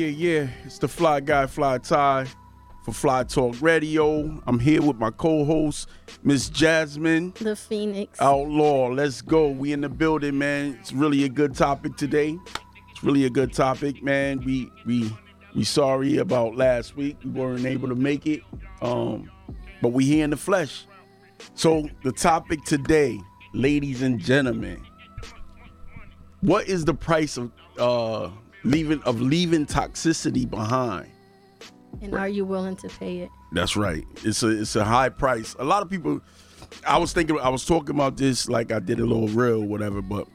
yeah, yeah. It's the Fly Guy Fly Tie for Fly Talk Radio. I'm here with my co-host, Miss Jasmine The Phoenix. Outlaw. Let's go. We in the building, man. It's really a good topic today. It's really a good topic, man. We we we sorry about last week. We weren't able to make it. Um, but we here in the flesh. So the topic today, ladies and gentlemen, what is the price of uh leaving of leaving toxicity behind? and are you willing to pay it? That's right. It's a it's a high price. A lot of people. I was thinking. I was talking about this like I did a little real whatever, but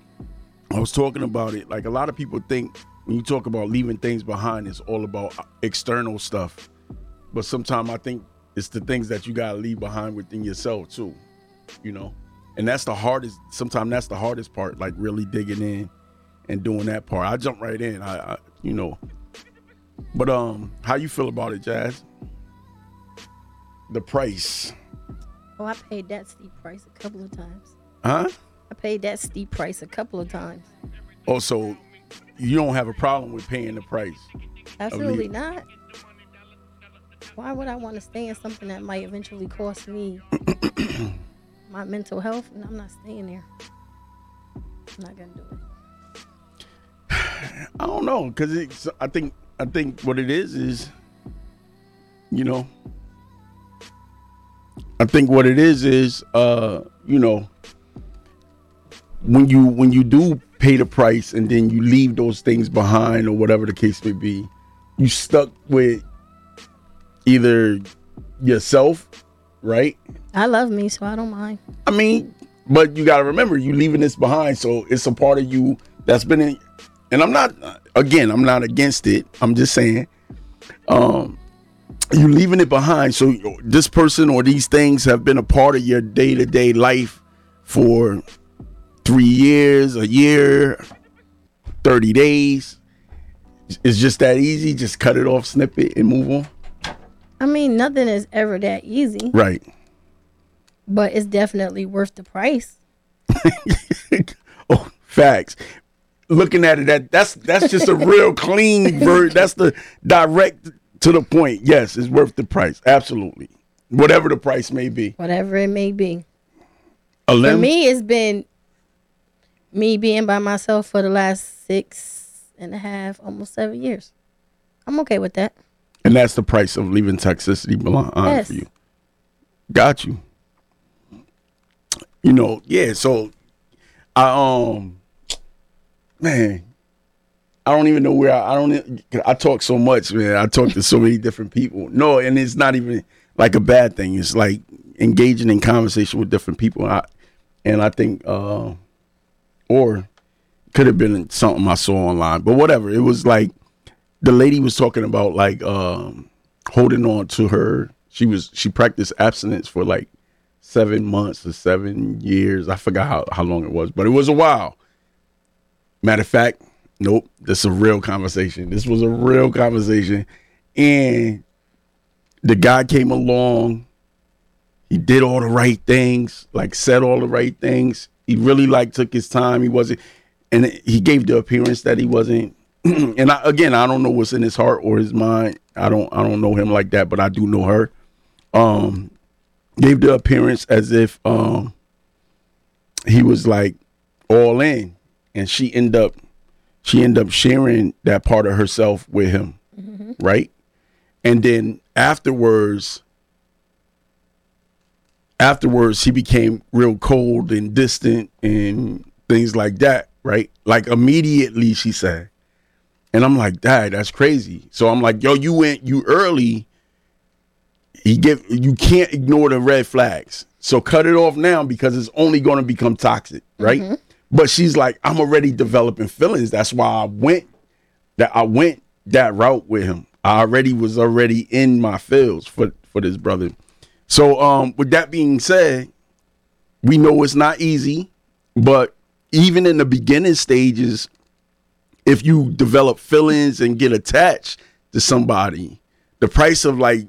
I was talking about it like a lot of people think when you talk about leaving things behind, it's all about external stuff. But sometimes I think it's the things that you gotta leave behind within yourself too. You know, and that's the hardest. Sometimes that's the hardest part. Like really digging in and doing that part. I jump right in. I, I you know. But um, how you feel about it, Jazz? The price, Oh, I paid that steep price a couple of times. huh? I paid that steep price a couple of times. Also, you don't have a problem with paying the price. Absolutely not. Why would I want to stay in something that might eventually cost me my mental health? And I'm not staying there. I'm not gonna do it. I don't know, cause it's. I think. I think what it is is, you know. I think what it is is, uh, you know, when you when you do pay the price and then you leave those things behind or whatever the case may be, you stuck with either yourself, right? I love me, so I don't mind. I mean, but you got to remember, you leaving this behind, so it's a part of you that's been in. And I'm not, again, I'm not against it. I'm just saying, um, you're leaving it behind. So this person or these things have been a part of your day to day life for three years, a year, thirty days. It's just that easy. Just cut it off, snip it, and move on. I mean, nothing is ever that easy, Right. but it's definitely worth the price. oh, facts. Looking at it, that that's that's just a real clean version. That's the direct to the point. Yes, it's worth the price. Absolutely, whatever the price may be. Whatever it may be. A For me, it's been me being by myself for the last six and a half, almost seven years. I'm okay with that. and that's the price of leaving toxicity behind Yes. for you. Got you. You know, yeah. So, I um, man, I don't even know where I, I don't. I talk so much, man. I talk to so many different people. No, and it's not even like a bad thing. It's like engaging in conversation with different people. I, and I think, uh, or could have been something I saw online, but whatever. It was like the lady was talking about like um holding on to her she was she practiced abstinence for like seven months or seven years i forgot how, how long it was but it was a while matter of fact nope this is a real conversation. This was a real conversation. And the guy came along. He did all the right things like said all the right things. He really like took his time. He wasn't and he gave the appearance that he wasn't. And I, again i don't know what's in his heart or his mind. I don't i don't know him like that but i do know her. Um gave the appearance as if um he was like all in and she end up she end up sharing that part of herself with him mm-hmm. right? And then afterwards afterwards he became real cold and distant and things like that right? Like immediately she said and i'm like dad that's crazy. So i'm like yo you went you early. He give you can't ignore the red flags. So cut it off now because it's only going to become toxic right mm-hmm. But she's like i'm already developing feelings. That's why i went that i went that route with him. I already was already in my feels for for this brother. So um with that being said we know it's not easy, but even in the beginning stages, if you develop feelings and get attached to somebody, the price of like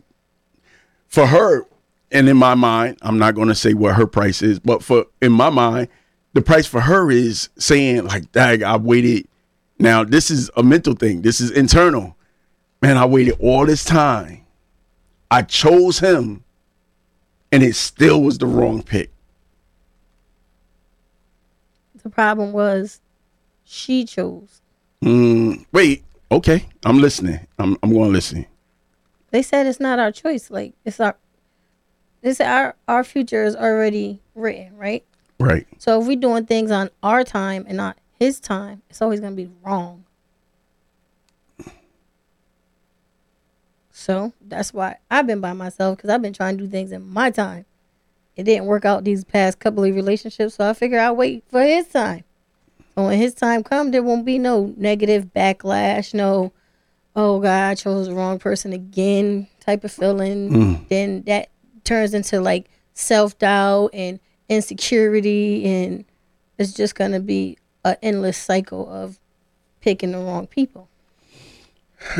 for her, and in my mind, I'm not going to say what her price is, but for in my mind, the price for her is saying like, "Dag, I waited." Now this is a mental thing. This is internal. Man, I waited all this time. I chose him, and it still was the wrong pick. The problem was she chose. Mm, wait, okay, I'm listening. I'm I'm going to listen. They said it's not our choice. Like it's our this our our future is already written, right? Right. So if we're doing things on our time and not his time, it's always gonna be wrong. So that's why I've been by myself because I've been trying to do things in my time. It didn't work out these past couple of relationships, so I figure I'll wait for his time. So when his time comes, there won't be no negative backlash, no, oh God, I chose the wrong person again type of feeling. Mm. Then that turns into like self doubt and insecurity, and it's just gonna be an endless cycle of picking the wrong people.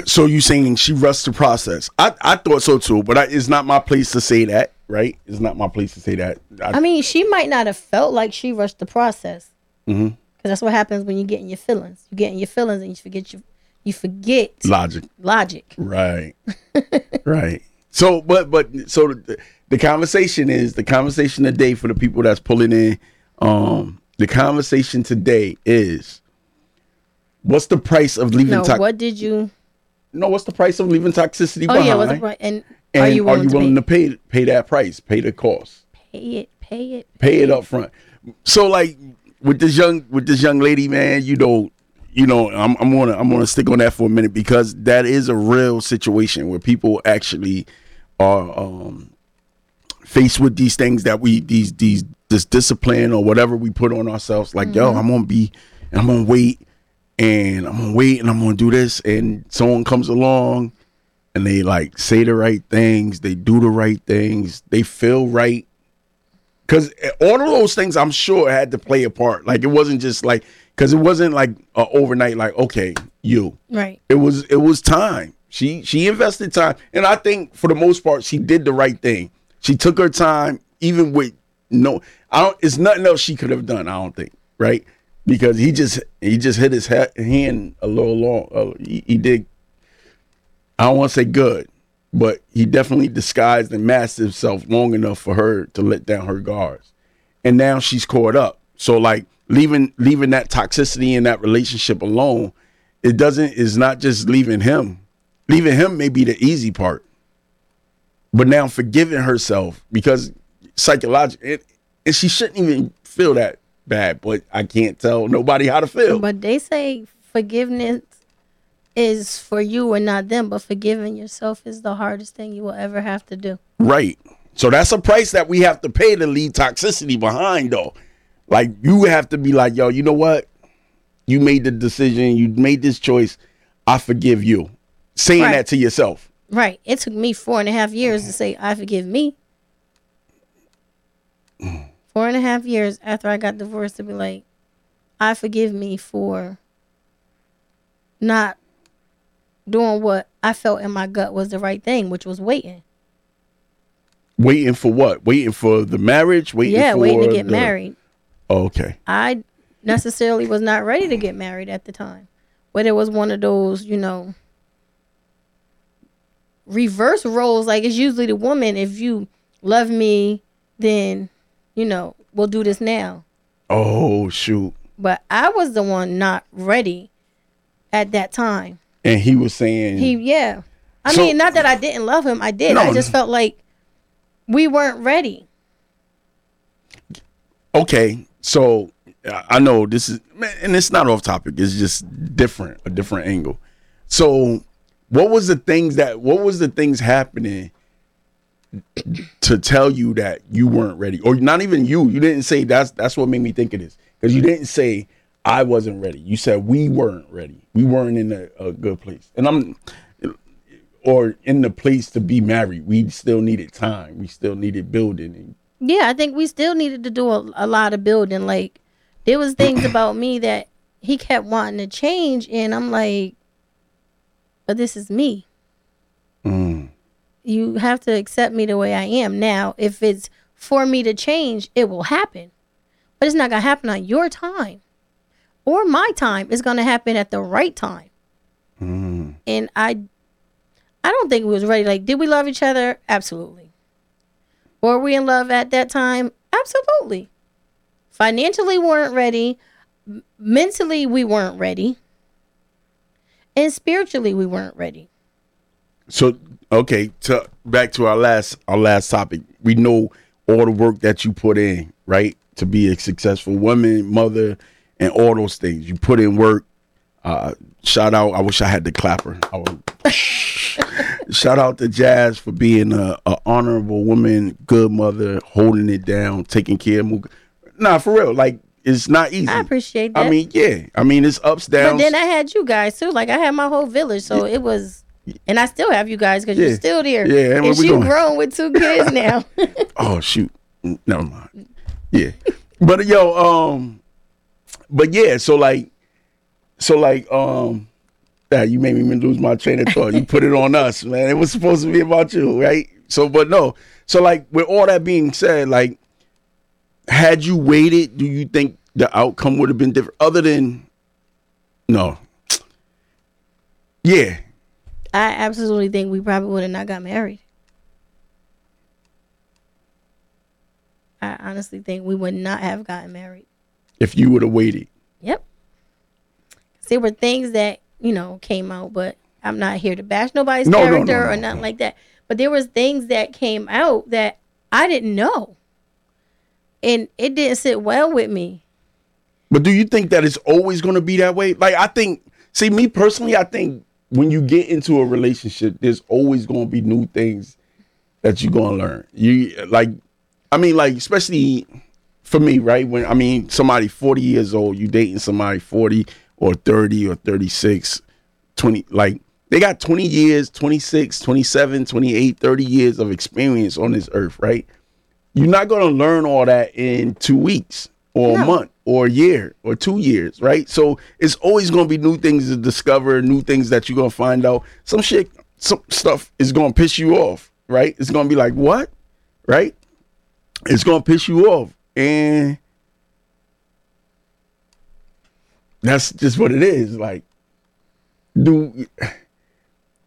So you saying she rushed the process? I, I thought so too, but I, it's not my place to say that, right? It's not my place to say that. I, I mean, she might not have felt like she rushed the process. Mhm. Cause that's what happens when you get in your feelings. You get in your feelings and you forget your, you forget logic, logic. right, right. So, but but so the, conversation is the conversation today for the people that's pulling in. Um, the conversation today is, what's the price of leaving? No, tox- what did you? no, what's the price of leaving toxicity Oh behind? yeah, what's the price? And, and are you willing, to, to pay pay that price, pay the cost? pay, pay it? Pay it. pay it up front. So like with this young with this young lady, man, you know, you know, I'm I'm gonna I'm gonna stick on that for a minute because that is a real situation where people actually are um faced with these things that we these these this discipline or whatever we put on ourselves. Like, yo, I'm gonna be and I'm gonna wait and I'm gonna wait and I'm gonna do this and someone comes along and they like say the right things, they do the right things, they feel right because all of those things I'm sure had to play a part. Like it wasn't just like because it wasn't like uh, overnight. Like okay, you. Right. It was it was time. She she invested time, and I think for the most part she did the right thing. She took her time, even with no. I don't. It's nothing else she could have done. I don't think. Right. Because he just he just hit his ha- hand a little long. Uh, he, he did. I don't want to say good, but he definitely disguised and masked himself long enough for her to let down her guards. And now she's caught up. So like leaving leaving that toxicity in that relationship alone, it doesn't is not just leaving him. Leaving him may be the easy part. But now forgiving herself because psychologically and, and she shouldn't even feel that bad, but I can't tell nobody how to feel. But they say forgiveness is for you and not them, but forgiving yourself is the hardest thing you will ever have to do. Right. So that's a price that we have to pay to leave toxicity behind, though. Like you have to be like, yo, you know what? You made the decision. You made this choice. I forgive you. Saying Right. that to yourself. Right. It took me four and a half years to mm-hmm. say I forgive me. Mm. Four and a half years after I got divorced to be like, I forgive me for not doing what I felt in my gut was the right thing, which was waiting. Waiting for what? Waiting for the marriage. Waiting yeah, for waiting to get the- married. Oh, okay. I necessarily was not ready to get married at the time. But it was one of those, you know, reverse roles. Like it's usually the woman, if you love me, then, you know, we'll do this now. Oh shoot. But I was the one not ready at that time. And he was saying He, yeah. I So- mean, not that I didn't love him. I did. I just felt like we weren't ready. okay, so I I know this is, man, and it's not off topic. It's just different, a different angle. So, what was the things that? What was the things happening to tell you that you weren't ready, or not even you? You didn't say that's that's what made me think of this because you didn't say I wasn't ready. You said we weren't ready. We weren't in a, a good place, and I'm or in the place to be married. We still needed time. We still needed building Yeah, I think we still needed to do a, a lot of building. Like there was things about me that he kept wanting to change, and I'm like, but this is me. Mm. You have to accept me the way I am. Now, if it's for me to change, it will happen, but it's not gonna happen on your time or my time. It's gonna happen at the right time. Mm. and I I don't think we was ready. Like, did we love each other? Absolutely. Were we in love at that time? Absolutely. Financially, we weren't ready. Mentally, we weren't ready. And spiritually, we weren't ready. So okay, to back to our last our last topic. We know all the work that you put in, right, to be a successful woman, mother, and all those things. You put in work. Uh, shout out! I wish I had the clapper. Would, shout out to Jazz for being a, a honorable woman, good mother, holding it down, taking care of. Mook. Nah, for real. Like it's not easy. I appreciate that. I mean, yeah. I mean, it's ups downs. but then I had you guys too. Like I had my whole village, so it was, and I still have you guys because Yeah. you're still there. Yeah, and and we grown with two kids now. Oh shoot. Never mind. Yeah. but yo, um but yeah, so like so like um yeah, you made me lose my train of thought. You put it on us, man. It was supposed to be about you, right? So but no. So like with all that being said, like had you waited, do you think the outcome would have been different other than no. Yeah. I absolutely think we probably would have not got married. I honestly think we would not have gotten married. If you would have waited. Yep. There were things that, you know, came out, but I'm not here to bash nobody's No, no, no, character no, or no. nothing like that. But there was things that came out that I didn't know. And it didn't sit well with me. But do you think that it's always going to be that way? Like, I think, see, me personally, I think when you get into a relationship, there's always going to be new things that you're going to learn. You like, I mean, like, especially for me, right? When I mean, somebody 40 years old, you dating somebody 40 or 30 or 36, 20, like, they got 20 years, 26, 27, 28, 30 years of experience on this earth, right? You're not going to learn all that in two weeks or a month or a year or two years, right? So it's always going to be new things to discover, new things that you're going to find out. Some shit, some stuff is going to piss you off, right? It's going to be like, what? Right? It's going to piss you off. And that's just what it is. Like, do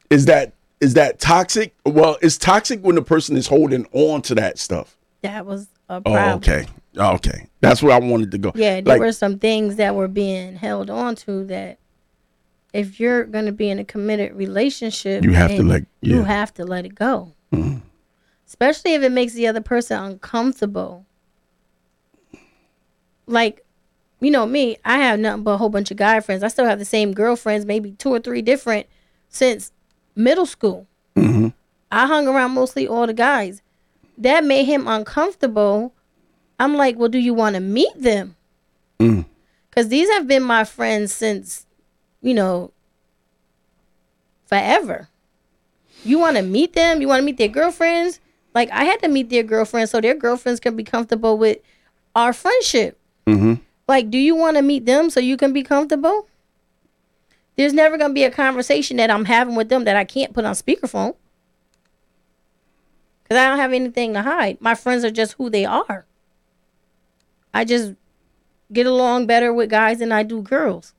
is that is that toxic? Well, it's toxic when the person is holding on to that stuff. That was a Oh, problem. okay. Okay. That's where I wanted to go. Yeah, there Like, were some things that were being held on to that if you're going to be in a committed relationship, You have to let- you have to let it go. Mm-hmm. Especially if it makes the other person uncomfortable. Like, you know me, I have nothing but a whole bunch of guy friends. I still have the same girlfriends, maybe two or three different since middle school. Mhm. I hung around mostly all the guys. That made him uncomfortable. I'm like, well, do you want to meet them? Mm. Because these have been my friends since, you know, forever. You want to meet them? You want to meet their girlfriends? Like, I had to meet their girlfriends so their girlfriends can be comfortable with our friendship. Mhm. Like, do you want to meet them so you can be comfortable? There's never going to be a conversation that I'm having with them that I can't put on speakerphone. Because I don't have anything to hide. My friends are just who they are. I just get along better with guys than I do girls.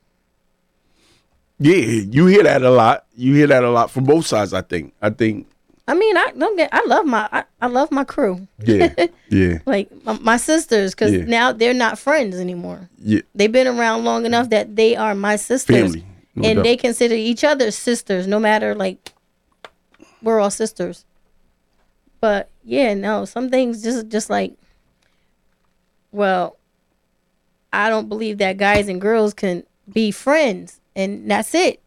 Yeah, you hear that a lot. You hear that a lot from both sides. I think. I think. I mean, I don't get. I love my. I, I love my crew. Yeah. yeah. Like my, my sisters, because Yeah. now they're not friends anymore. Yeah. They've been around long enough that they are my sisters, Family. no and doubt. they consider each other sisters. No matter like, we're all sisters. But yeah, no, some things just just like, well, I don't believe that guys and girls can be friends, and that's it.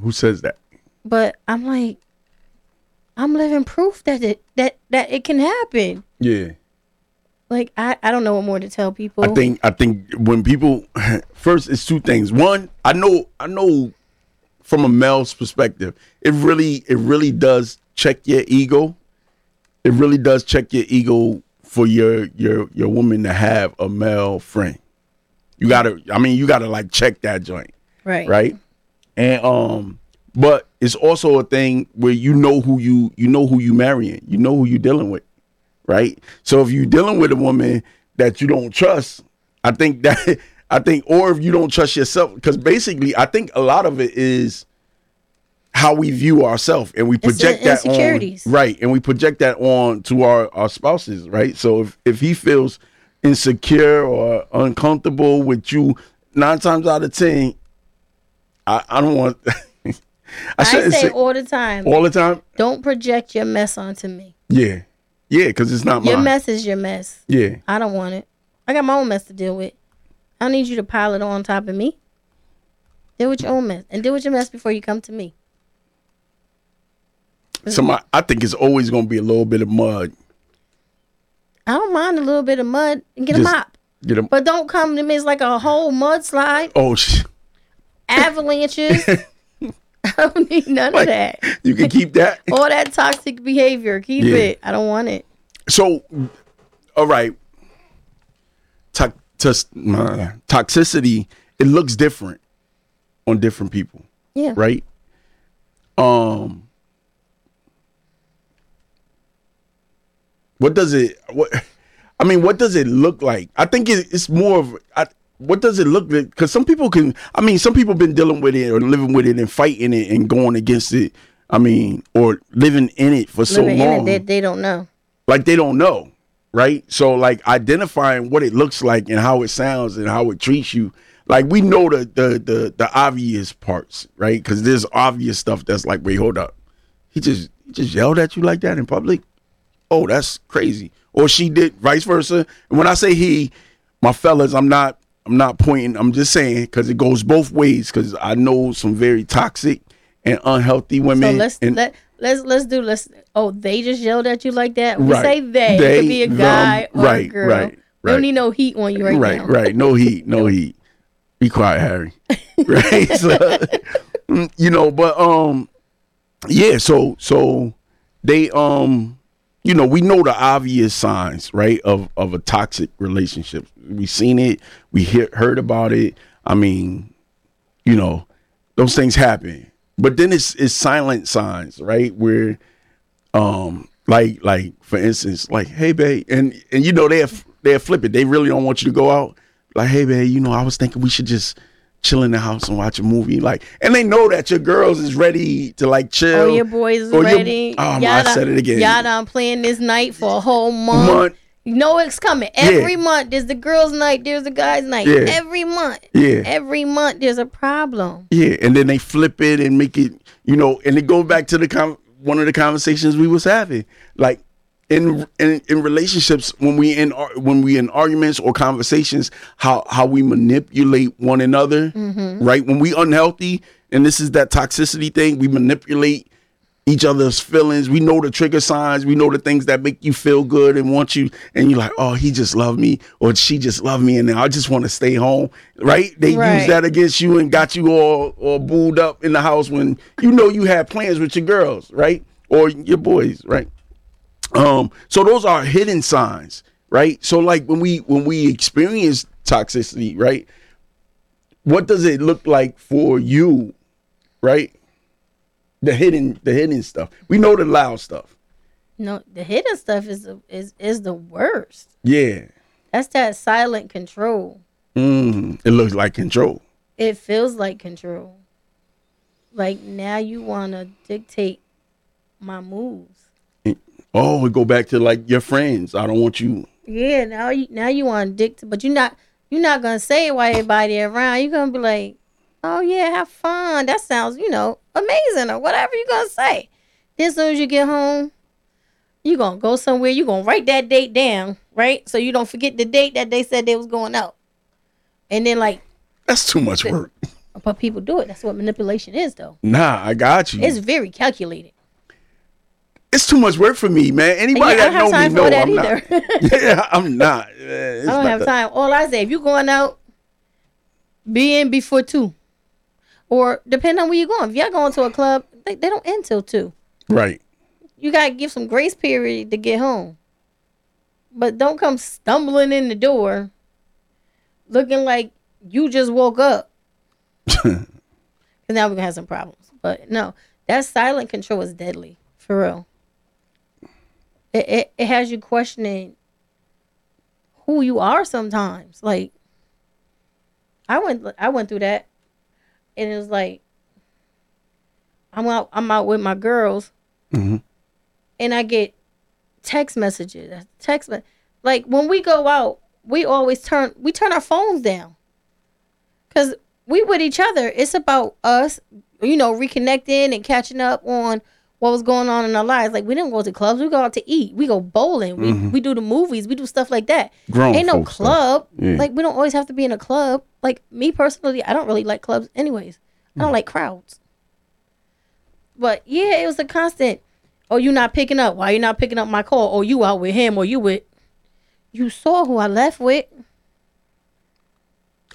Who says that? But I'm like, I'm living proof that it that that it can happen. Yeah. Like I, I don't know what more to tell people. I think I think when people first it's two things. One, I know I know from a male's perspective, it really it really does check your ego. it really does check your ego for your your your woman to have a male friend. You gotta, I mean, you gotta like check that joint, Right. right? And um, but it's also a thing where you know who you you know who you marrying, you know who you dealing with, right? So if you dealing with a woman that you don't trust, I think that I think, or if you don't trust yourself, because basically, I think a lot of it is how we view ourselves and we project that on right and we project that on to our our spouses right so if if he feels insecure or uncomfortable with you nine times out of ten i i don't want i I say say all the time, all the time don't project your mess onto me. yeah yeah because it's not Your mine mess is your mess. yeah I don't want it. I got my own mess to deal with. I need you to pile it on top of me. Deal with your own mess and deal with your mess before you come to me. So my, i think it's always going to be a little bit of mud I don't mind a little bit of mud and get a mop. get him But don't come to me as like a whole mudslide, oh sh- avalanches. I don't need none like, of that. you can keep that All that toxic behavior. Keep Yeah. it. I don't want it. so all right to- tos- uh, toxicity it looks different on different people Yeah. right um what does it what i mean what does it look like i think it, it's more of I, what does it look like because some people can i mean some people been dealing with it or living with it and fighting it and going against it i mean or living in it for so Living in long it, they, they don't know. like they don't know, right? So like identifying what it looks like and how it sounds and how it treats you. Like we know the the the, the obvious parts, right? Because there's obvious stuff that's like, wait, hold up, he just he just yelled at you like that in public. Oh, that's crazy. Or she did vice versa. And when I say he, my fellas, I'm not I'm not pointing. I'm just saying because it goes both ways. Because I know some very toxic and unhealthy women. So let's and, let let's let's do let's oh they just yelled at you like that. We Right. say they. it They, could be a them, guy or a right, girl. right, We right. don't need no heat on you right, right, now. right. Right. No heat, no heat. Be quiet, Harry. right. So, you know, but um, yeah. So so they um, you know, we know the obvious signs, right, of of a toxic relationship. We seen it. We hear, heard about it. I mean, you know, those things happen. But then it's it's silent signs, right, where um like like for instance like hey babe and and you know they're they're flipping they really don't want you to go out like hey babe you know i was thinking we should just chill in the house and watch a movie like and they know that your girls is ready to like oh, chill Oh, your boys is oh, your- ready. oh, y'all I said it again. Y'all done playing this night for a whole month. month You know it's coming. Every month there's the girls' night, there's the guys' night. Yeah. Every month. yeah Every month there's a problem. yeah and then they flip it and make it you know and it goes back to the con- one of the conversations we was having like in in, in relationships when we in when we in arguments or conversations how how we manipulate one another mm-hmm. right? When we unhealthy and this is that toxicity thing we manipulate each other's feelings. We know the trigger signs. We know the things that make you feel good and want you and you're like oh he just loved me or she just loved me and i just want to stay home right? They use that against you and got you all all booed up in the house when you know you had plans with your girls right? Or your boys right um, so those are hidden signs, right? So like when we when we experience toxicity, right? What does it look like for you, right? The hidden the hidden stuff. We know the loud stuff. No, the hidden stuff is the, is is the worst. Yeah. That's that silent control. Mm, it looks like control. It feels like control. Like now you want to dictate my moves. Oh, we go back to like your friends. I don't want you. Yeah, now you now you want to dictate, but you're not you're not gonna say it while everybody around. You're gonna be like, "Oh yeah, have fun. That sounds you know amazing or whatever you're gonna say." Then as soon as you get home, you gonna go somewhere. You gonna write that date down, right? So you don't forget the date that they said they was going out. And then like, That's too much work. but people do it. That's what manipulation is, though. Nah, I got you. It's very calculated. It's too much work for me, man. Anybody yeah, that know me know that I'm either. not. yeah, I'm not. I don't have time. All I say, if you're going out, be in before two, or depend on where you're going. If y'all going to a club, they, they don't end till two. Right. you gotta give some grace period to get home. But don't come stumbling in the door looking like you just woke up. Cause now we're gonna have some problems. But no, that silent control is deadly. For real. It it, it has you questioning who you are sometimes. Like I went I went through that and it was like I'm out I'm out with my girls Mhm. and I get text messages. Text me- like when we go out, we always turn we turn our phones down. Cause we with each other. It's about us, you know, reconnecting and catching up on what was going on in our lives. Like we didn't go to clubs, we go out to eat. We go bowling. We we do the movies, we do stuff like that. Grown Ain't no club. Yeah. Like we don't always have to be in a club. Like me personally, I don't really like clubs anyways. I Mm. don't like crowds. But yeah, it was a constant. Oh, you not picking up? Why you not picking up my call? Or you out with him? Or you with? You saw who I left with.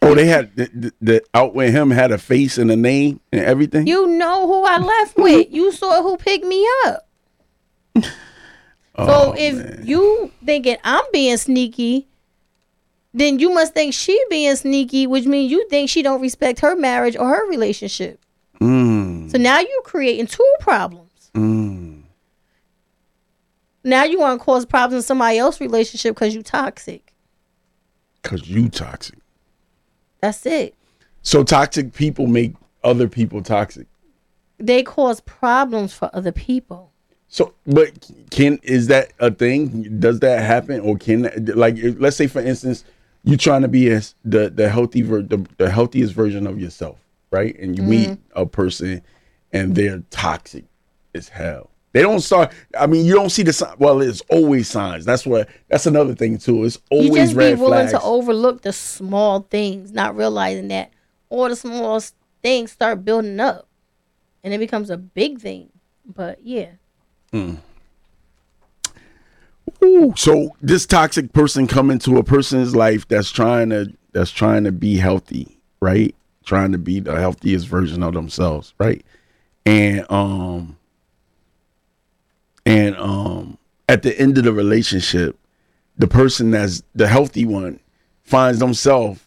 Oh, they had the, the, with him had a face and a name and everything. You know who I left with. You saw who picked me up. Oh, so if you thinking I'm being sneaky, then you must think she being sneaky, which means you think she don't respect her marriage or her relationship. Mm, So now you're creating two problems. mm. Now you want to cause problems in somebody else's relationship because you toxic. Cause you toxic. That's it. So toxic people make other people toxic. They cause problems for other people. So, but can is that a thing? Does that happen, or can like let's say for instance, you're trying to be as the the healthy ver- the, the healthiest version of yourself, right? And you meet mm-hmm. a person, and they're toxic as hell. They don't start. I mean, you don't see the sign. Well, it's always signs. That's what. That's another thing too. It's always You just be willing flags. to overlook the small things, not realizing that all the small things start building up, and it becomes a big thing. But yeah, Ooh, so this toxic person come into a person's life that's trying to that's trying to be healthy, right? Trying to be the healthiest version of themselves, right? And um and um at the end of the relationship, the person that's the healthy one finds themselves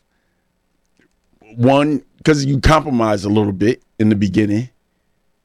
one because you compromise a little bit in the beginning.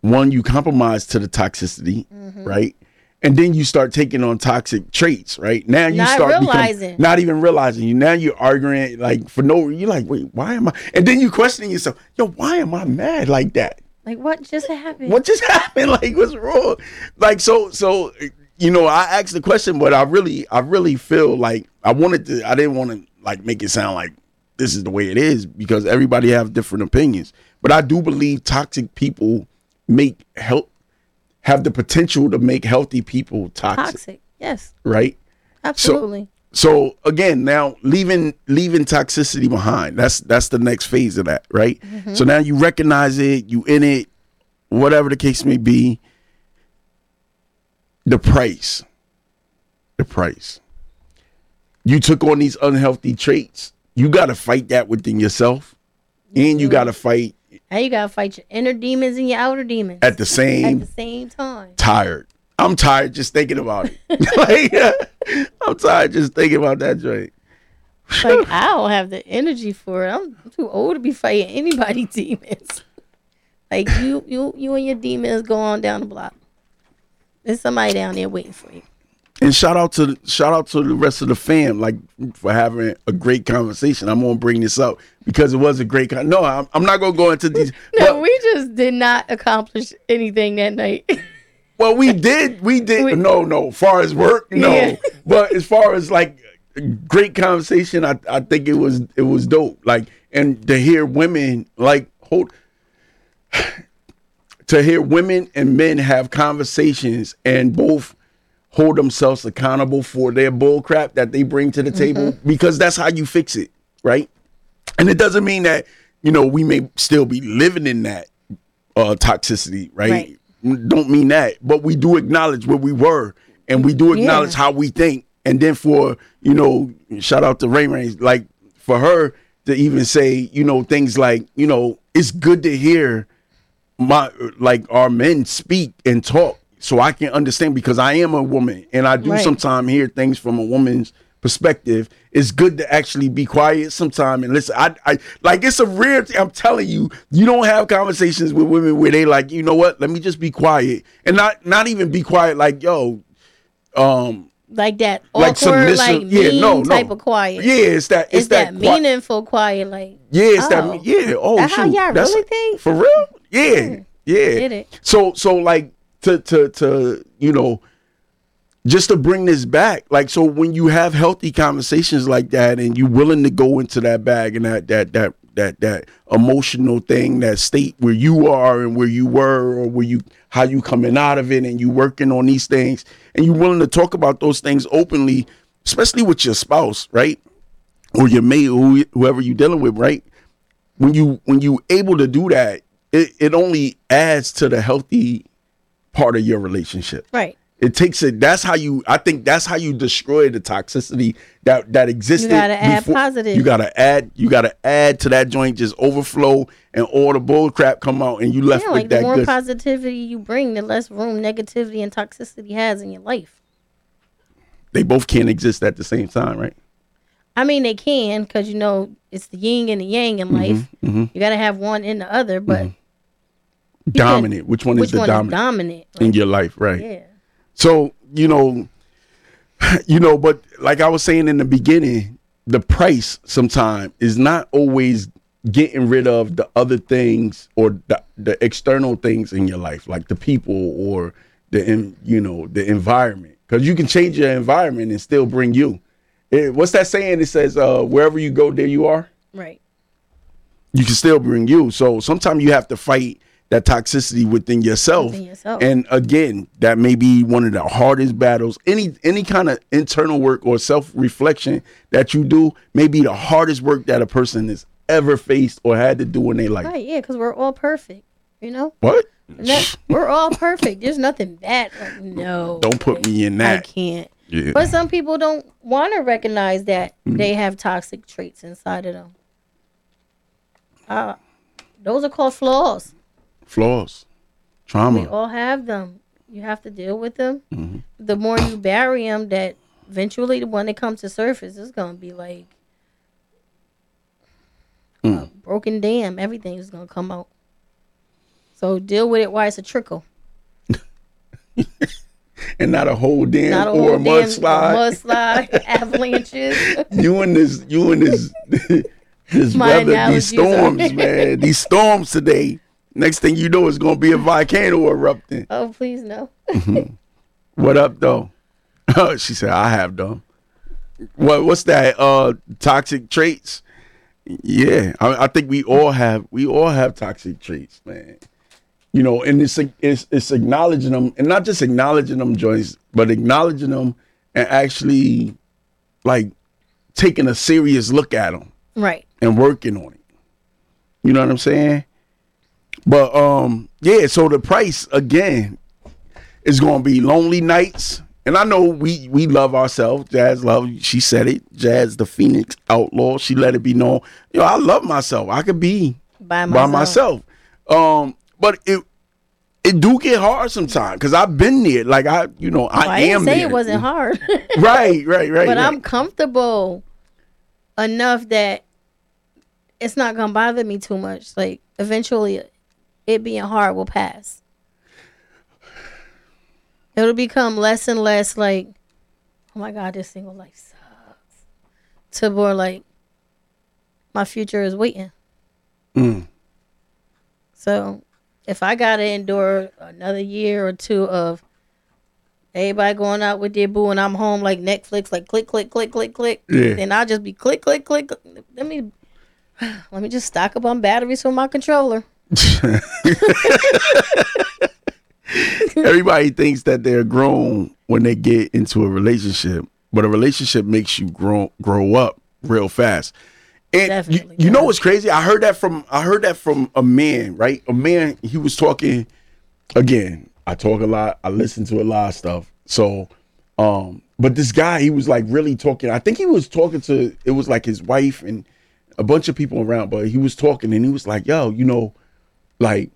One, you compromise to the toxicity, Mm-hmm. right? And then you start taking on toxic traits, right? Now you Not start become- not even realizing you. Now you're arguing like for no. You're like, wait, why am I? And then you questioning yourself, yo, why am I mad like that? Like what just happened? What just happened? Like, what's wrong? Like, so, so, you know, I asked the question, but I really, I really feel like I wanted to. I didn't want to like make it sound like this is the way it is because everybody have different opinions. But I do believe toxic people make help have the potential to make healthy people toxic, Toxic. Yes, right? absolutely. So again, now leaving leaving toxicity behind. That's that's the next phase of that, right? Mm-hmm. So now you recognize it, you in it, whatever the case may be. The price. The price. You took on these unhealthy traits. You got to fight that within yourself, and you mm-hmm. got to fight now you gotta fight your inner demons and your outer demons at the same at the same time. tired. I'm tired just thinking about it. like, I'm tired just thinking about that joint. Like I don't have the energy for it. I'm too old to be fighting anybody demons. Like you, you, you and your demons go on down the block. There's somebody down there waiting for you. And shout out to shout out to the rest of the fam, like for having a great conversation. I'm gonna bring this up because it was a great. Con- no, I'm, I'm not gonna go into these. No, but- we just did not accomplish anything that night. Well, we did, we did. We- no, no. Far as work, no. Yeah. But as far as like great conversation, I I think it was it was dope. Like and to hear women like hold. To hear women and men have conversations and both hold themselves accountable for their bullcrap that they bring to the table because that's how you fix it, right? And it doesn't mean that, you know, we may still be living in that uh toxicity, right? Don't mean that, but we do acknowledge where we were and we do acknowledge Yeah. how we think. And then for, you know, shout out to Ray Ray, like for her to even say, you know, things like, you know, it's good to hear my like our men speak and talk so I can understand because I am a woman and I do Right. sometimes hear things from a woman's perspective. It's good to actually be quiet sometime and listen. I, I like it's a rare thing. I'm telling you, you don't have conversations with women where they like, you know what? Let me just be quiet and not not even be quiet. Like yo, um, Like that like awkward, like yeah, mean no, no. type of quiet. Yeah, it's that. It's, it's, that, qui- meaningful quiet. Like Yeah, it's Oh. that. Yeah. Oh, That how shoot. y'all That's- really think? For real? Yeah. Yeah. Get it. So so like to to to you know just to bring this back. Like so when you have healthy conversations like that and you're willing to go into that bag and that that that that that emotional thing that state where you are and where you were or where you how you coming out of it and you working on these things and you willing to talk about those things openly especially with your spouse right? Or your mate whoever you're dealing with right? When you when you able to do that it, it only adds to the healthy part of your relationship. Right. It takes it that's how you i think that's how you destroy the toxicity that that existed You gotta add positive. you gotta add you gotta add to that joint just overflow and all the bull crap come out and you left Yeah, with like the that more good positivity you bring, the less room negativity and toxicity has in your life. they both can't exist at the same time right I mean, they can because you know it's the yin and the yang in life. mhm. You gotta have one in the other, but dominant which one which is the one dominant is dominant? in your life right yeah, So, you know, you know, but like I was saying in the beginning, the price sometimes is not always getting rid of the other things or the, the external things in your life, like the people or the you know the environment, because you can change your environment and still bring you. It- what's that saying? It says, uh, "Wherever you go, there you are." right. you can still bring you. So sometimes you have to fight that toxicity within yourself. Within yourself. And again, that may be one of the hardest battles. Any any kind of internal work or self reflection that you do may be the hardest work that a person has ever faced or had to do in their life. Right, yeah, because we're all perfect. You know, What? No- we're all perfect. There's nothing bad. Like, no, Don't put me in that. I can't. Yeah. But some people don't want to recognize that Mm. they have toxic traits inside of them. Uh, those are called flaws. Flaws, trauma. We all have them. You have to deal with them. Mm-hmm. The more you bury them, that eventually, when it comes to surface, it's gonna be like Mm. a broken dam. Everything is gonna come out. So deal with it while it's a trickle, And not a whole damn not a or whole a damn mudslide. mudslide, avalanches. you and this you and this this My weather these storms man these storms today next thing you know it's gonna be a volcano erupting oh, please no. what up though she said i have though." what what's that uh toxic traits yeah I, I think we all have we all have toxic traits man you know and it's it's it's acknowledging them and not just acknowledging them joints but acknowledging them and actually like taking a serious look at them Right. and working on it. You know what I'm saying? But um, yeah. So the price again is going to be lonely nights, and I know we we love ourselves. Jazz love. She said it. Jazz, the Phoenix outlaw. She let it be known. You know, I love myself. I could be By by myself. myself. Um, but it it do get hard sometimes because I've been there. Like I, you know, I, Well, I am didn't say there. it wasn't hard, Right, right, right. but right. I'm comfortable enough that it's not gonna bother me too much. Like eventually, it being hard will pass. It'll become less and less like, oh my god, this single life sucks. To more like, my future is waiting. Mm. So, if I gotta endure another year or two of everybody going out with their boo and I'm home like Netflix, like click, click, click, click, click, Yeah. then I'll just be click, click, click. click. Let me let me just stock up on batteries for my controller. Everybody thinks that they're grown when they get into a relationship, but a relationship makes you grow grow up real fast. And you, Definitely you know what's crazy? I heard that from I heard that from a man, right? A man. He was talking again. I talk a lot. I listen to a lot of stuff. So, um, but this guy, he was like really talking. I think he was talking to. It was like his wife and a bunch of people around, but he was talking and he was like, "Yo, you know, like."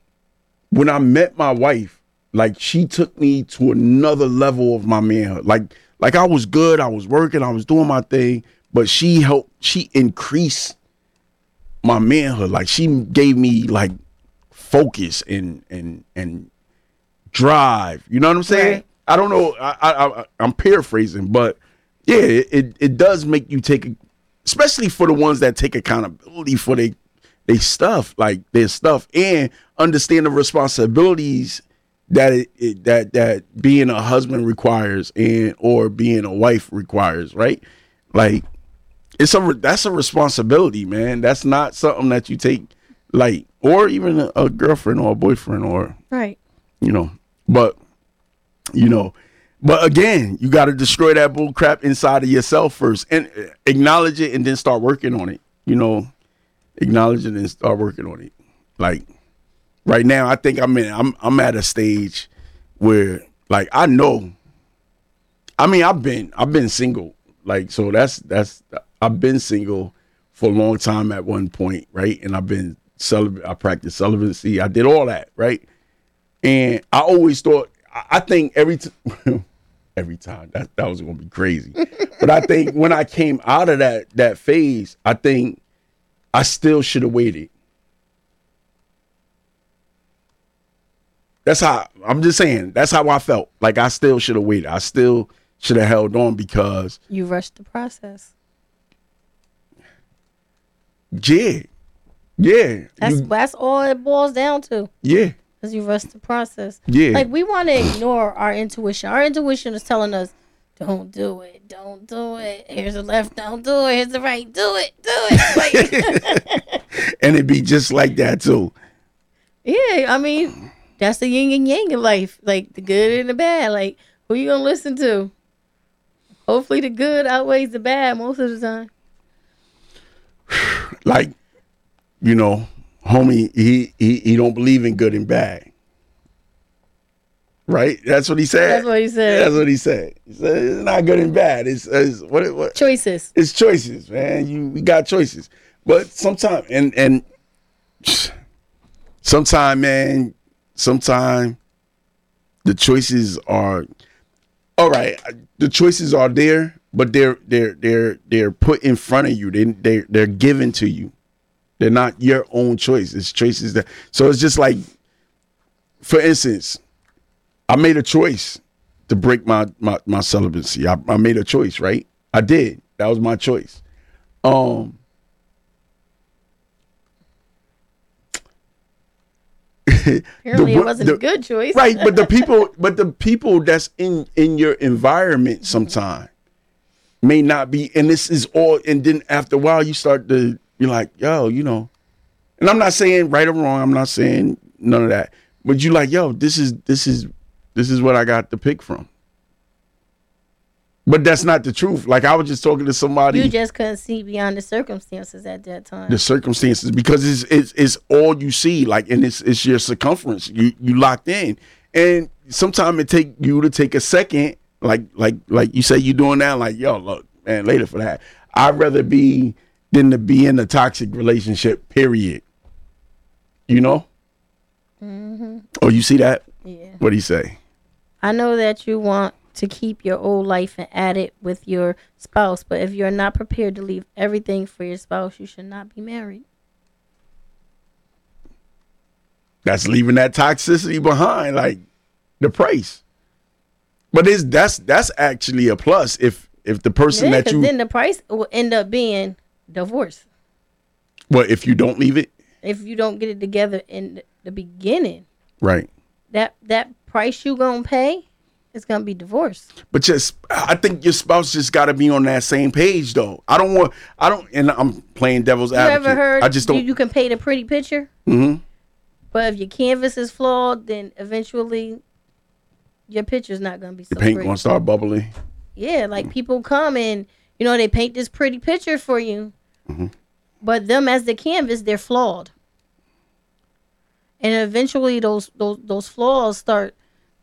when I met my wife, like she took me to another level of my manhood. Like like I was good, I was working, I was doing my thing, but she helped she increased my manhood. Like she gave me like focus and and and drive. You know what I'm saying? Right. I don't know. I, I, I I'm paraphrasing, but yeah, it, it does make you take, especially for the ones that take accountability for they they stuff like their stuff and understand the responsibilities that it, it that that being a husband requires and or being a wife requires, right? Like it's a that's a responsibility, man. That's not something that you take like or even a, a girlfriend or a boyfriend, or Right. you know. But you know, but again, you got to destroy that bull crap inside of yourself first, and acknowledge it, and then start working on it. You know, acknowledge it and start working on it. Like right now, I think I'm in. I'm I'm at a stage where like I know. I mean, I've been I've been single, like so. That's that's I've been single for a long time at one point, right? And I've been celibate. I practiced celibacy. I did all that, right? And I always thought. I think every every time that that was gonna be crazy, but I think when I came out of that that phase, I think I still should have waited. That's how I'm just saying. That's how I felt. Like I still should have waited. I still should have held on because You rushed the process. yeah, yeah, That's you- that's all it boils down to. yeah, Cause you rushed the process. yeah. Like we want to ignore our intuition. Our intuition is telling us, "Don't do it. Don't do it. Here's the left. Don't do it. Here's the right. Do it. Do it." Like, and it be just like that too. yeah, I mean, that's the yin and yang of life. Like the good and the bad. Like who you gonna listen to? Hopefully, the good outweighs the bad most of the time. Like, you know, homie, he he he don't believe in good and bad. Right? That's what he said. That's what he said. That's what he said. He said it's not good and bad. It's, it's what what Choices. it's choices, man. You we got choices. But sometimes and and sometime, man, sometime the choices are all right. The choices are there, but they're they're they're they're put in front of you. They they they're given to you. They're not your own choice. It's choices that. So it's just like, for instance, I made a choice to break my my, my celibacy. I, I made a choice, right? I did. That was my choice. Um. Apparently, the- it wasn't the- a good choice. right but the people but the people that's in in your environment sometime may not be and this is all and then after a while you start to be like yo you know and i'm not saying right or wrong i'm not saying none of that but you like yo this is this is this is what i got to pick from. But that's not the truth. Like i was just talking to somebody. You just couldn't see beyond the circumstances at that time. the circumstances because it's, it's it's all you see. Like and it's it's your circumference. You you locked in. And sometimes it take you to take a second like like like you say you doing that like yo look man later for that. I'd rather be than to be in a toxic relationship period. You know? Mm-hmm. Oh you see that? Yeah. what do you say I know that you want to keep your old life and add it with your spouse, but if you're not prepared to leave everything for your spouse, you should not be married. that's leaving that toxicity behind like the price but it's that's that's actually a plus if if the person Yeah, that you then the price will end up being divorce well if you don't leave it if you don't get it together in the beginning. right That that price you gonna pay is gonna be divorce. but just i think your spouse just got to be on that same page though i don't want i don't and i'm playing devil's You advocate ever heard? i just don't you can paint a pretty picture, Mm-hmm. but if your canvas is flawed, then eventually your picture's not gonna be so the paint pretty. gonna start bubbling Yeah, like people come and you know they paint this pretty picture for you, Mm-hmm. but them as the canvas, they're flawed, and eventually those those those flaws start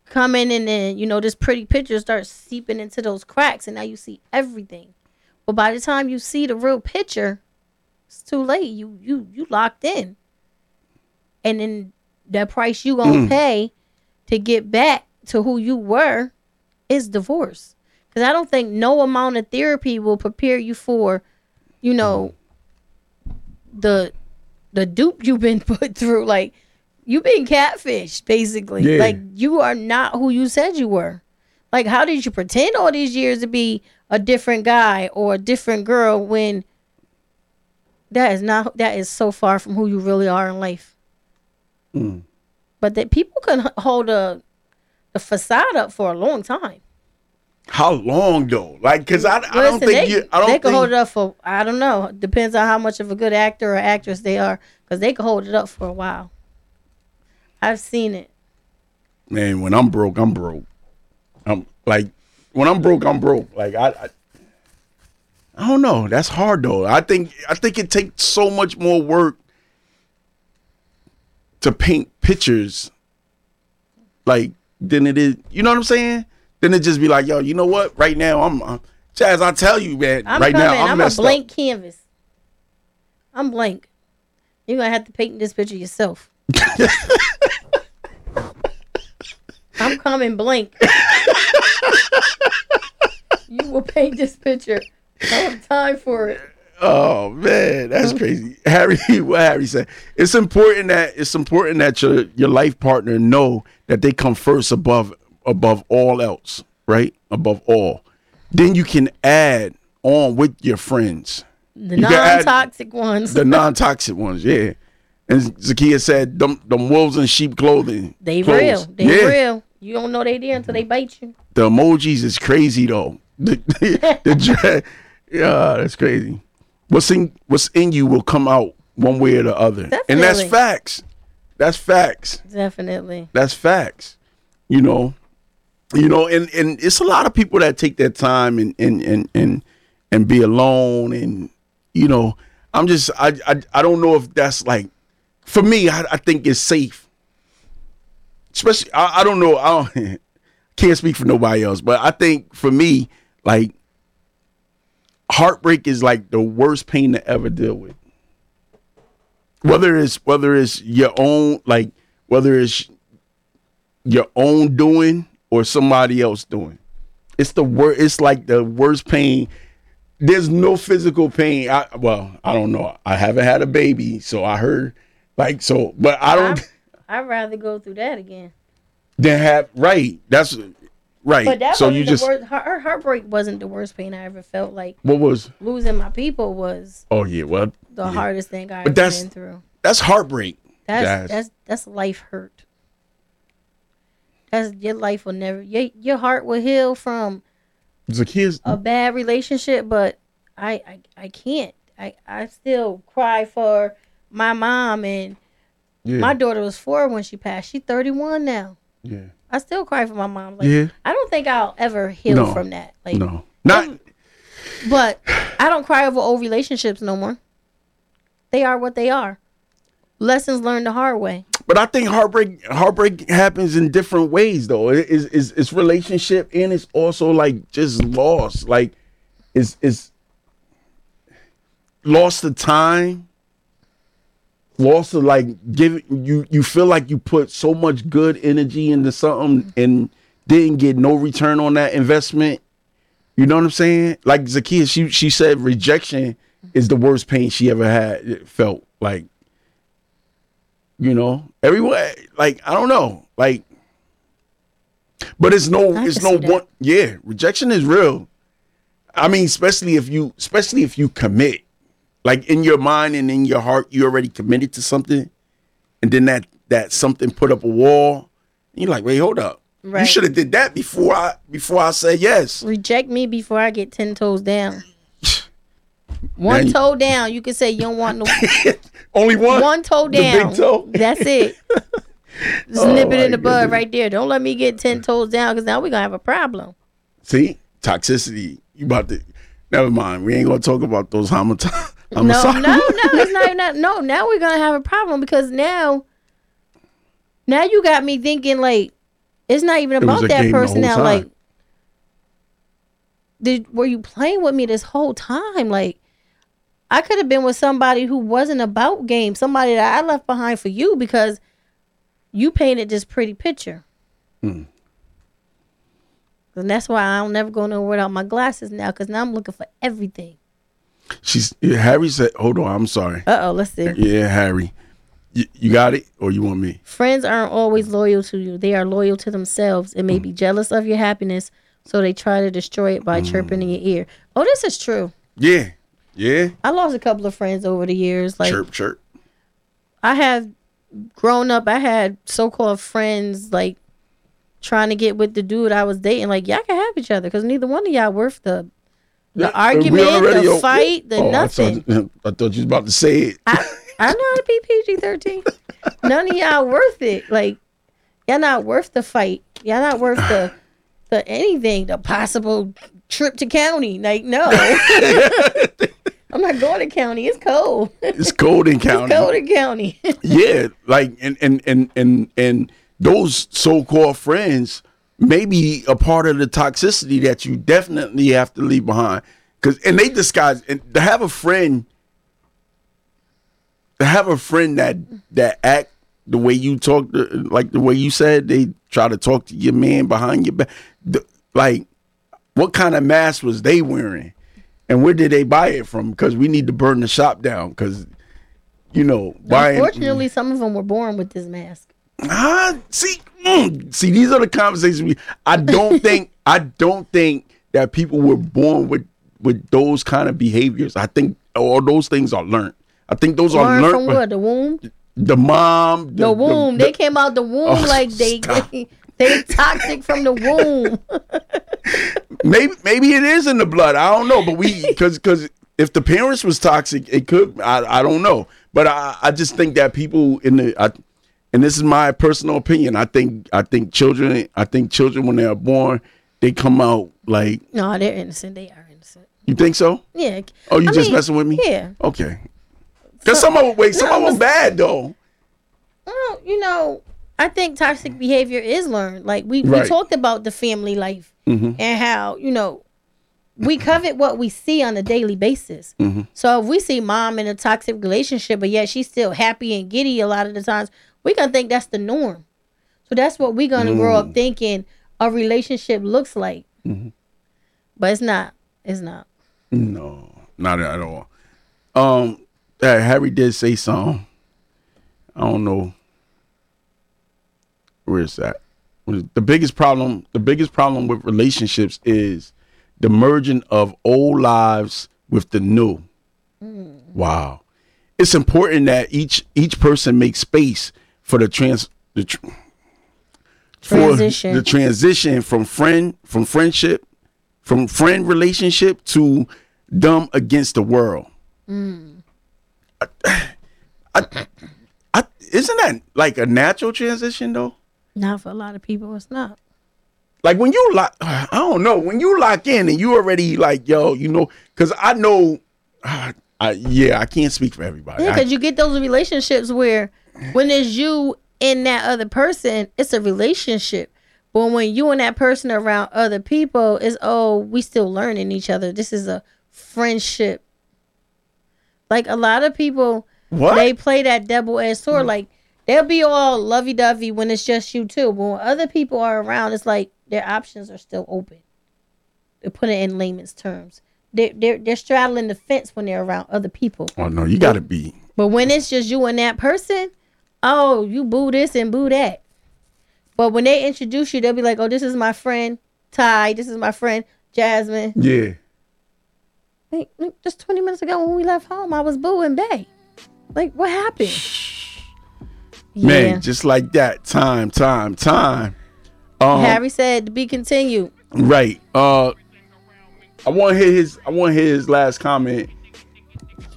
coming, and then you know this pretty picture starts seeping into those cracks, and now you see everything. But by the time you see the real picture, it's too late. You you you locked in, and then the price you Mm. gonna pay to get back to who you were is divorce. Because I don't think no amount of therapy will prepare you for, you know, the the dupe you've been put through. Like you've been catfished, basically. Yeah. Like you are not who you said you were. Like how did you pretend all these years to be a different guy or a different girl when that is not that is so far from who you really are in life. Mm. But that people can hold a a facade up for a long time. How long though? Like, cause I, I don't think they, you. I don't they think. can hold it up for I don't know. Depends on how much of a good actor or actress they are, because they can hold it up for a while. I've seen it. man, when I'm broke, I'm broke. I'm like, when I'm broke, I'm broke. Like I, I, I don't know. That's hard though. I think I think it takes so much more work to paint pictures, like than it is. You know what I'm saying? Then it just be like, yo, you know what? Right now, I'm, I'm Chaz. I tell you, man. I'm right coming. now, I'm, I'm, a blank up. canvas. I'm blank. You're gonna have to paint this picture yourself. I'm coming blank. you will paint this picture. I have time for it. Oh man, that's crazy. Harry, what Harry said. It's important that it's important that your your life partner know that they come first above above all else, right? Above all. Then you can add on with your friends. The You non-toxic ones. The non-toxic ones, yeah. And Zakia said them them wolves in sheep clothing. they clothes. real. They yeah. real. You don't know they there until they bite you. The emojis is crazy though. The, the, dra- yeah, that's crazy. What's in what's in you will come out one way or the other, and that's facts. That's facts. Definitely. That's facts. You know, you know, and and it's a lot of people that take their time and and and and and be alone, and you know, I'm just I I, I don't know if that's like for me. I, I think it's safe, especially I, I don't know I don't, can't speak for nobody else, but I think for me, like heartbreak is like the worst pain to ever deal with. Whether it's whether it's your own like whether it's your own doing or somebody else doing. It's the worst it's like the worst pain. There's no physical pain. I, well i don't know. I haven't had a baby so i heard like so but i don't I'd rather go through that again. then have right that's right But that so you the just worst. Her, heartbreak wasn't the worst pain I ever felt. Like what was losing my people was oh yeah well the hardest thing I But ever that's- been through. that's heartbreak That's that's that's life hurt. That's your life will never your your heart will heal from Zacchaeus, a bad relationship, but I I, I can't. I, I still cry for my mom and yeah, my daughter was four when she passed. She's thirty one now. yeah, I still cry for my mom. Like yeah, I don't think I'll ever heal No. from that. Like no, not But I don't cry over old relationships no more. They are what they are. Lessons learned the hard way. But I think heartbreak heartbreak happens in different ways though. It is it's, it's relationship and it's also like just loss. Like it's it's lost the time. Lost of like giving you you feel like you put so much good energy into something and didn't get no return on that investment. You know what I'm saying? Like Zakia, she she said rejection is the worst pain she ever had felt. Like you know everyone like i don't know like but it's no it's no one yeah rejection is real i mean especially if you especially if you commit like in your mind and in your heart you already committed to something and then that that something put up a wall and you're like wait hold up you should have did that before i before i said yes Reject me before I get ten toes down. One you- toe down. You can say you don't want no only one one toe The big down. toe? That's it. Just Oh, nip it in the bud right there. Don't let me get ten toes down because now we're gonna have a problem. see toxicity you about to never mind we ain't gonna talk about those homicide No, no, no, it's not that. No, now we're gonna have a problem because now, now you got me thinking like it's not even about that person now. time. Like, did were you playing with me this whole time? Like, I could have been with somebody who wasn't about game, somebody that I left behind for you because you painted this pretty picture. Hmm. And that's why I don't never go nowhere without my glasses now, because now I'm looking for everything. She's Harry said, "Hold on, I'm sorry." Uh oh, let's see. Yeah, Harry, you, you got it, or you want me? Friends aren't always loyal to you. They are loyal to themselves and may Hmm. be jealous of your happiness, so they try to destroy it by chirping in your ear. Oh, this is true. Yeah, yeah. I lost a couple of friends over the years. Like chirp, chirp. I have grown up, I had so called friends like trying to get with the dude I was dating. Like y'all can have each other because neither one of y'all worth the Yeah, argument, the fight, the Oh, I nothing. thought, I thought you was about to say it. I, I know how to be PG thirteen. None of y'all worth it. Like y'all not worth the fight. Y'all not worth the the anything. The possible trip to county. Like no, I'm not going to county. It's cold. It's cold in It's county. cold in county. yeah, like and and and and and those so-called friends may be a part of the toxicity that you definitely have to leave behind. Cause and they disguise and to have a friend to have a friend that that act the way you talk like the way you said they try to talk to your man behind your back the- like what kind of mask was they wearing and where did they buy it from because we need to burn the shop down because you know buying Unfortunately, some of them were born with this mask. Ah, see, mm, see, these are the conversations we. I don't think. I don't think that people were born with with those kind of behaviors. I think all those things are learned. I think those are Born from learned. what? The womb. The mom, The, womb. the- they came out the womb Oh, like they, they they toxic from the womb. maybe maybe it is in the blood. I don't know, but we because because if the parents was toxic, it could. I I don't know, but I I just think that people in the I, and this is my personal opinion. I think I think children. I think children when they are born, they come out like no, they're innocent. They are innocent. you think so. Yeah. Oh, you I just mean, messing with me? Yeah. Okay. Cause some of them wait, some No, of them bad though. Well, you know, I think toxic behavior is learned. Like we, we talked about the family life Mhm. and how, you know, we covet what we see on a daily basis. Mhm. So if we see mom in a toxic relationship, but yet she's still happy and giddy a lot of the times, we gonna think that's the norm. So that's what we're gonna grow Mm. up thinking a relationship looks like. Mm-hmm. But it's not. It's not. No, not at all. Um, uh, Harry did say something. I don't know. Where is that? The biggest problem, the biggest problem with relationships is the merging of old lives with the new. Wow, it's important that each each person makes space for the trans the tr- Transition. the transition from friend from friendship from friend relationship to dumb against the world. Mm. I, I, I, isn't that like a natural transition though? Not for a lot of people. It's not. Like when you lock, I don't know, when you lock in and you already like, yo, you know, because I know, I, yeah, I can't speak for everybody. Yeah, because you get those relationships where when it's you and that other person, it's a relationship. But when you and that person are around other people, it's oh, we still learning each other. This is a friendship. Like a lot of people, what? they play that double edged sword. Mm. Like they'll be all lovey dovey when it's just you two. But when other people are around, it's like their options are still open. To put it in layman's terms, they they're, they're straddling the fence when they're around other people. oh no, you got to be. But when it's just you and that person, oh, you boo this and boo that. But when they introduce you, they'll be like, oh, this is my friend Ty. This is my friend Jasmine. Yeah. Like, just 20 minutes ago when we left home, I was booing Bay. Like, what happened? Man, Yeah. just like that. Time, time, time. Um, Harry said to be continued. Right. Uh I want to hear his I want to hear his last comment.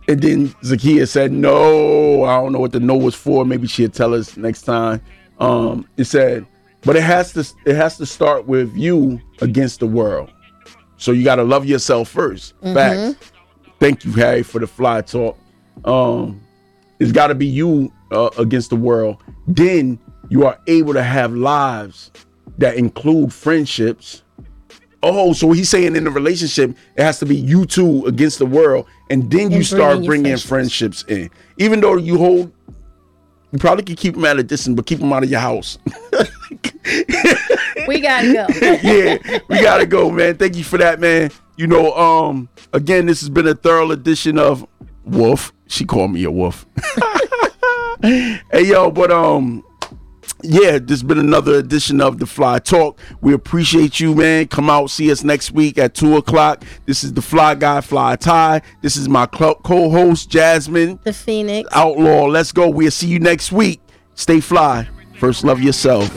And then Zakia said, "No, I don't know what the no was for. Maybe she'll tell us next time." Um it said, "But it has to it has to start with you against the world. So you got to love yourself 1st Facts. Thank you, Harry, for the fly talk. Um it's got to be you uh, against the world. Then you are able to have lives that include friendships. Oh, so he's saying in the relationship, it has to be you two against the world, and then you And start bringing bringing friendships. in. Even though you hold, you probably could keep them at a distance, but keep them out of your house. we gotta go. yeah, we gotta go, man. Thank you for that, man. You know, um, again, this has been a thorough edition of Wolf. She called me a wolf. hey yo, but um, yeah, this has been another edition of the Fly Talk. We appreciate you, man. Come out, see us next week at two o'clock. This is the Fly Guy, Fly Tie. This is my co-host Jasmine, the Phoenix Outlaw. Let's go. We'll see you next week. Stay fly. First, love yourself.